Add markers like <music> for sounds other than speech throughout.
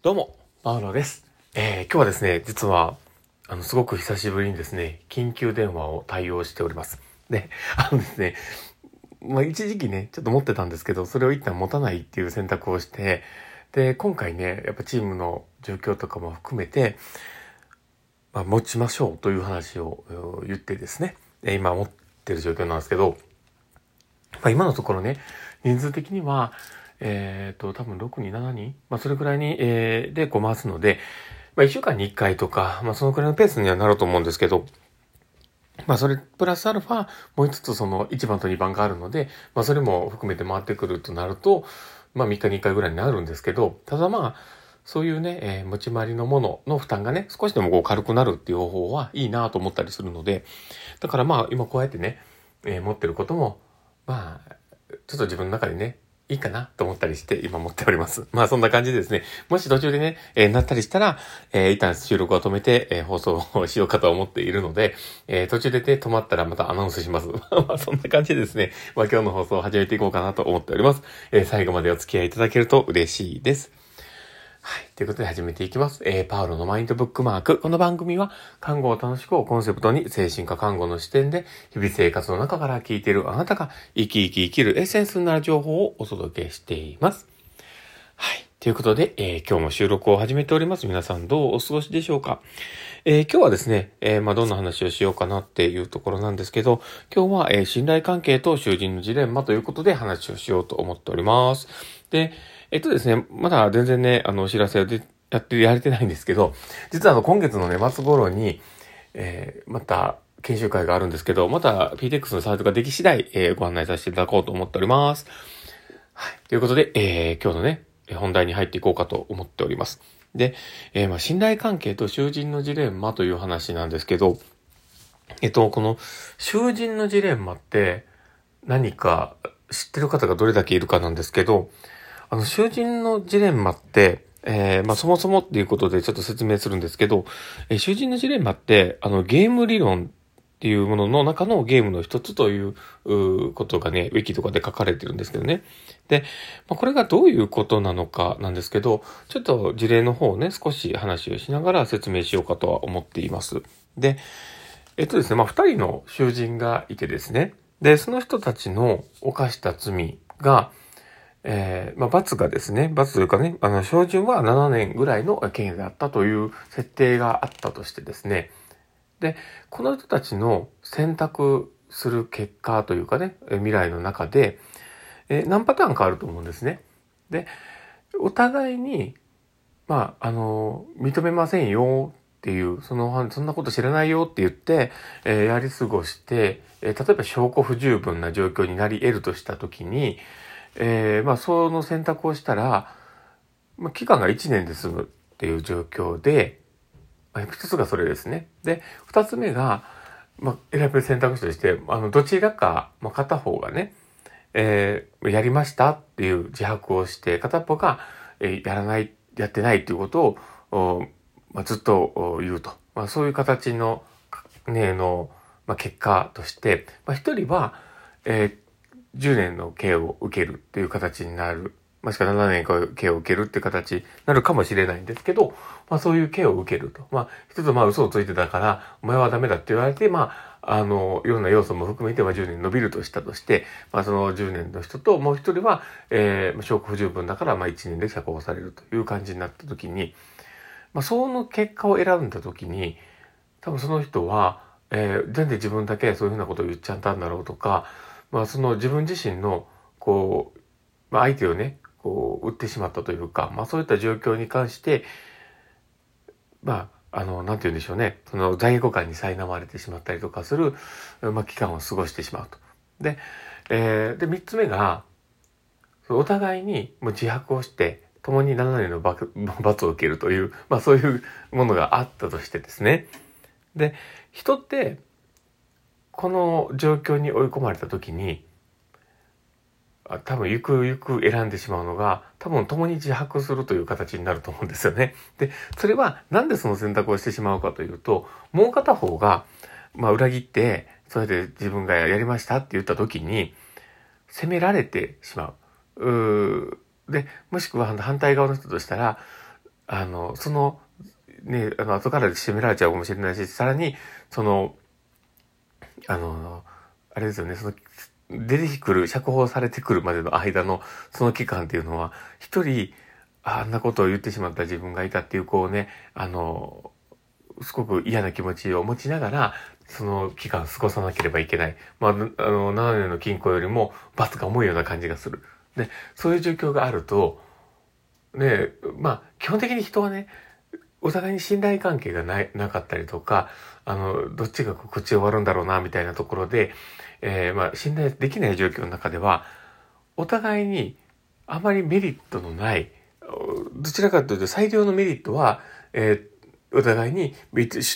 どうも、パウロです。えー、今日はですね、実は、あの、すごく久しぶりにですね、緊急電話を対応しております。で、<laughs> あのですね、まあ、一時期ね、ちょっと持ってたんですけど、それを一旦持たないっていう選択をして、で、今回ね、やっぱチームの状況とかも含めて、まあ、持ちましょうという話を言ってですね、今持ってる状況なんですけど、まあ、今のところね、人数的には、えっ、と、多分6人、7人、まあ、それくらいに、えーで、こう回すので、まあ、1週間に1回とか、まあ、そのくらいのペースにはなると思うんですけど、まあ、それ、プラスアルファ、もう一つその1番と2番があるので、まあ、それも含めて回ってくるとなると、まあ、3日に1回ぐらいになるんですけど、ただまあ、そういうね、えー持ち回りのものの負担がね、少しでもこう軽くなるっていう方法はいいなと思ったりするので、だからまあ、今こうやってね、えー持ってることも、まあ、ちょっと自分の中でね、いいかなと思ったりして今持っております。<laughs> まあそんな感じでですね、もし途中でね、えーなったりしたら、えー一旦収録を止めて、えー放送をしようかと思っているので、えー途中でね、止まったらまたアナウンスします。<laughs> まあそんな感じでですね、まあ今日の放送を始めていこうかなと思っております。えー最後までお付き合いいただけると嬉しいです。はい。ということで始めていきます。えー、パウロのマインドブックマーク。この番組は、看護を楽しくをコンセプトに、精神科看護の視点で、日々生活の中から聞いているあなたが、生き生き生きるエッセンスになる情報をお届けしています。はい。ということで、えー今日も収録を始めております。皆さんどうお過ごしでしょうか？えー今日はですね、えーまあ、どんな話をしようかなっていうところなんですけど、今日は、えー信頼関係と囚人のジレンマということで話をしようと思っております。で、えっとですね、まだ全然ね、あの、お知らせでやって、やれてないんですけど、実はあの、今月のね、末頃に、えーまた、研修会があるんですけど、また PTX のサイトができ次第、えーご案内させていただこうと思っております。はい。ということで、えー今日のね、本題に入っていこうかと思っております。で、えーまあ、信頼関係と囚人のジレンマという話なんですけど、えっと、この囚人のジレンマって何か知ってる方がどれだけいるかなんですけど、あの、囚人のジレンマって、えーまあ、そもそもっていうことでちょっと説明するんですけど、えー囚人のジレンマって、あの、ゲーム理論っていうものの中のゲームの一つということがね、ウィキとかで書かれてるんですけどね。で、まあ、これがどういうことなのかなんですけど、ちょっと事例の方をね、少し話をしながら説明しようかとは思っています。で、えっとですね、まあ、二人の囚人がいてですね、で、その人たちの犯した罪が、えーまあ、罰がですね、罰というかね、あの、標準は7年ぐらいの刑であったという設定があったとしてですね、で、この人たちの選択する結果というかね、未来の中で、えー何パターンかあると思うんですね。で、お互いに、まあ、あの、認めませんよっていう、その、そんなこと知らないよって言って、えーやり過ごして、えー例えば証拠不十分な状況になり得るとしたときに、えーまあ、その選択をしたら、まあ、期間が1年で済むっていう状況で、まあ一つがそれですね。で、二つ目が、まあ、選べる選択肢として、あの、どちらか、まあ、片方がね、えーやりましたっていう自白をして、片っぽが、えーやらない、やってないっていうことを、おまあ、ずっとお言うと。まあ、そういう形の、ね、の、まあ、結果として、まあ、一人は、えー10年の刑を受けるっていう形になる。もしくは7年刑を受けるっていう形になるかもしれないんですけど、まあそういう刑を受けると。まあ一つまあ嘘をついてたから、お前はダメだって言われて、まあ、あの、いろんな要素も含めて、まあ10年伸びるとしたとして、まあその10年の人ともう一人は、えー、証拠不十分だから、まあ1年で釈放されるという感じになった時に、まあその結果を選んだ時に、多分その人は、えー、なんで自分だけそういうふうなことを言っちゃったんだろうとか、まあその自分自身の、こう、まあ相手をね、こう、打ってしまったというか、まあそういった状況に関して、まあ、あの、なんて言うんでしょうね、その罪悪感に苛まれてしまったりとかする、まあ期間を過ごしてしまうと。で、えーで、三つ目が、お互いにもう自白をして、共に7年の罰 <laughs> 罰を受けるという、まあそういうものがあったとしてですね。で、人って、この状況に追い込まれた時に、多分ゆくゆく選んでしまうのが、多分共に自白するという形になると思うんですよね。で、それはなんでその選択をしてしまうかというと、もう片方が、まあ裏切って、それで自分がやりましたって言った時に、責められてしまう。うーで、もしくは反対側の人としたら、あの、その、ね、あの、後から締められちゃうかもしれないし、さらに、その、あの、あれですよね、その、出てくる、釈放されてくるまでの間の、その期間っていうのは、一人、あんなことを言ってしまった自分がいたっていう、こうね、あの、すごく嫌な気持ちを持ちながら、その期間過ごさなければいけない。まあ、あの、7年の金庫よりも罰が重いような感じがする。で、そういう状況があると、ね、まあ、基本的に人はね、お互いに信頼関係がない、なかったりとか、あの、どっちがこっち終わるんだろうな、みたいなところで、えー、まあ、信頼できない状況の中では、お互いにあまりメリットのない、どちらかというと最良のメリットは、えー、お互いに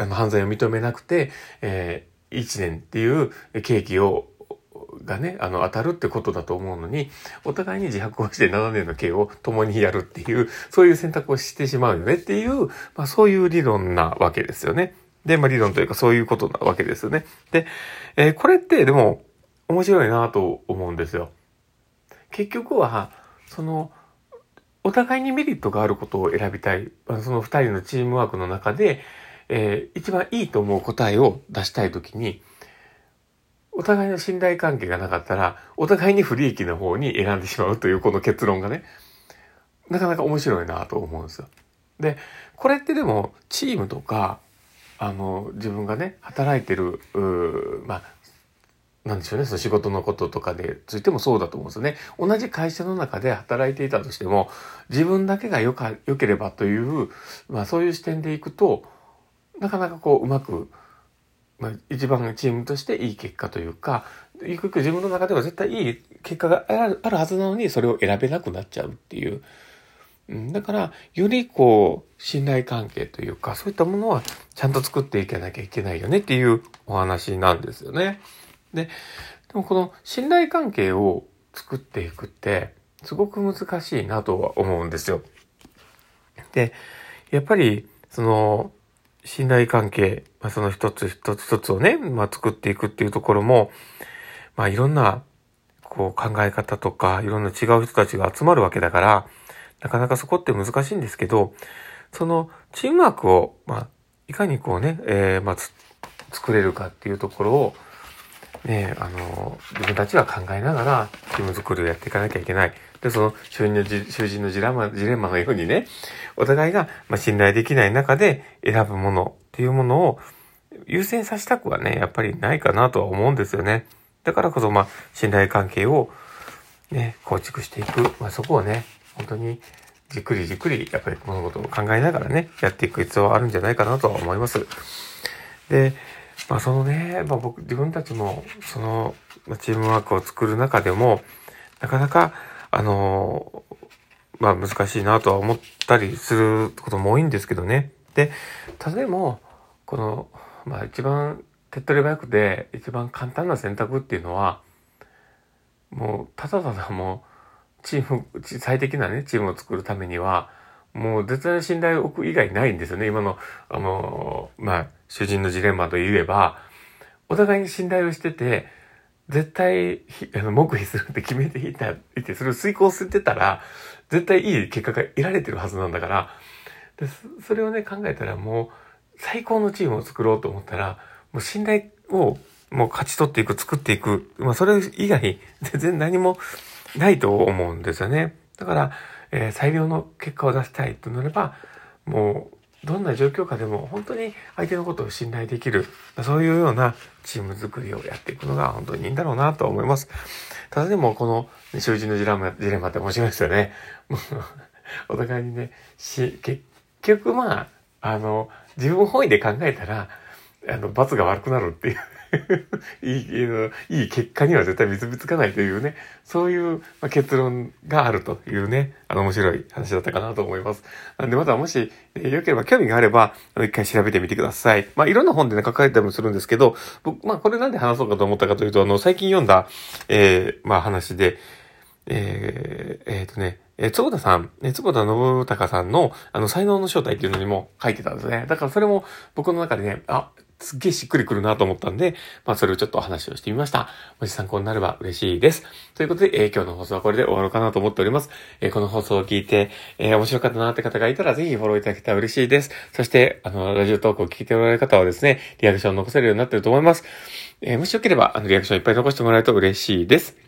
あの犯罪を認めなくて、えー、1年っていう刑期をがね、あの、当たるってことだと思うのに、お互いに自白をして7年の刑を共にやるっていう、そういう選択をしてしまうよねっていう、まあそういう理論なわけですよね。で、まあ理論というかそういうことなわけですよね。で、えー、これってでも面白いなと思うんですよ。結局は、その、お互いにメリットがあることを選びたい。その二人のチームワークの中で、えー、一番いいと思う答えを出したいときに、お互いの信頼関係がなかったら、お互いに不利益な方に選んでしまうというこの結論がね、なかなか面白いなと思うんですよ。で、これってでも、チームとか、あの、自分がね、働いてる、まあ、なんでしょうね、その仕事のこととかでついてもそうだと思うんですよね。同じ会社の中で働いていたとしても、自分だけが良か、良ければという、まあそういう視点でいくと、なかなかこう、うまく、まあ、一番チームとしていい結果というか、ゆくゆく自分の中では絶対いい結果があるはずなのに、それを選べなくなっちゃうっていう。うん、だから、よりこう、信頼関係というか、そういったものはちゃんと作っていかなきゃいけないよねっていうお話なんですよね。で、でもこの信頼関係を作っていくって、すごく難しいなとは思うんですよ。で、やっぱり、その、信頼関係、まあ、その一つ一つ一つをね、まあ、作っていくっていうところも、まあ、いろんな、こう考え方とか、いろんな違う人たちが集まるわけだから、なかなかそこって難しいんですけど、そのチームワークを、まあ、いかにこうね、えー、まあ、作れるかっていうところを、ね、あの、自分たちは考えながらチーム作りをやっていかなきゃいけない。で、その囚人の囚人のジレンマジレンマのようにね、お互いが、まあ信頼できない中で選ぶものっていうものを優先させたくはね、やっぱりないかなとは思うんですよね。だからこそ、まあ、信頼関係をね、構築していく。まあ、そこをね、本当にじっくりじっくり、やっぱり物事を考えながらね、やっていく必要はあるんじゃないかなとは思います。で、まあそのね、まあ僕、自分たちも、その、チームワークを作る中でも、なかなか、あの、まあ難しいなとは思ったりすることも多いんですけどね。で、ただでも、この、まあ一番手っ取り早くて、一番簡単な選択っていうのは、もう、ただただもう、チーム、最適なね、チームを作るためには、もう絶対に信頼を置く以外ないんですよね。今の、あの、まあ、主人のジレンマと言えば、お互いに信頼をしてて、絶対、あの、黙秘するって決めていた、いて、それを遂行してたら、絶対いい結果が得られてるはずなんだから、でそれをね、考えたらもう、最高のチームを作ろうと思ったら、もう信頼をもう勝ち取っていく、作っていく。まあ、それ以外、全然何もないと思うんですよね。だから、えー、最良の結果を出したいとなれば、もう、どんな状況下でも本当に相手のことを信頼できる、そういうようなチーム作りをやっていくのが本当にいいんだろうなと思います。ただでもこの囚人のジレマジレマって面白いですよね。<laughs> お互いにね、し、結局まあ、あの、自分本位で考えたら、あの、罰が悪くなるっていう <laughs> いい、いい結果には絶対結びつかないというね、そういう結論があるというね、あの面白い話だったかなと思います。なんでまたもし、えー、良ければ興味があれば、あの一回調べてみてください。まあいろんな本でね、書かれたりもするんですけど、僕、まあこれなんで話そうかと思ったかというと、あの、最近読んだ、えー、まあ話で、えー、えー、とね、えー、坪田さん、えー、坪田信孝さんの、あの、才能の正体っていうのにも書いてたんですね。だからそれも僕の中でね、あ、すっげえしっくりくるなと思ったんで、まあそれをちょっとお話をしてみました。もし参考になれば嬉しいです。ということで、えー、今日の放送はこれで終わろうかなと思っております。えー、この放送を聞いて、えー、面白かったなって方がいたら、ぜひフォローいただけたら嬉しいです。そして、あの、ラジオトークを聞いておられる方はですね、リアクションを残せるようになってると思います。えもしよければ、あの、リアクションいっぱい残してもらえると嬉しいです。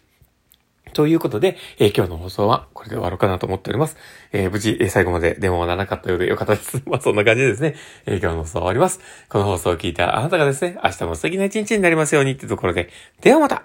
ということで、えー、今日の放送はこれで終わろうかなと思っております。えー、無事、えー、最後まで電話はならなかったようでよかったです。<laughs> まあそんな感じでですね、え今日の放送終わります。この放送を聞いたあなたがですね、明日も素敵な一日になりますようにってところで、ではまた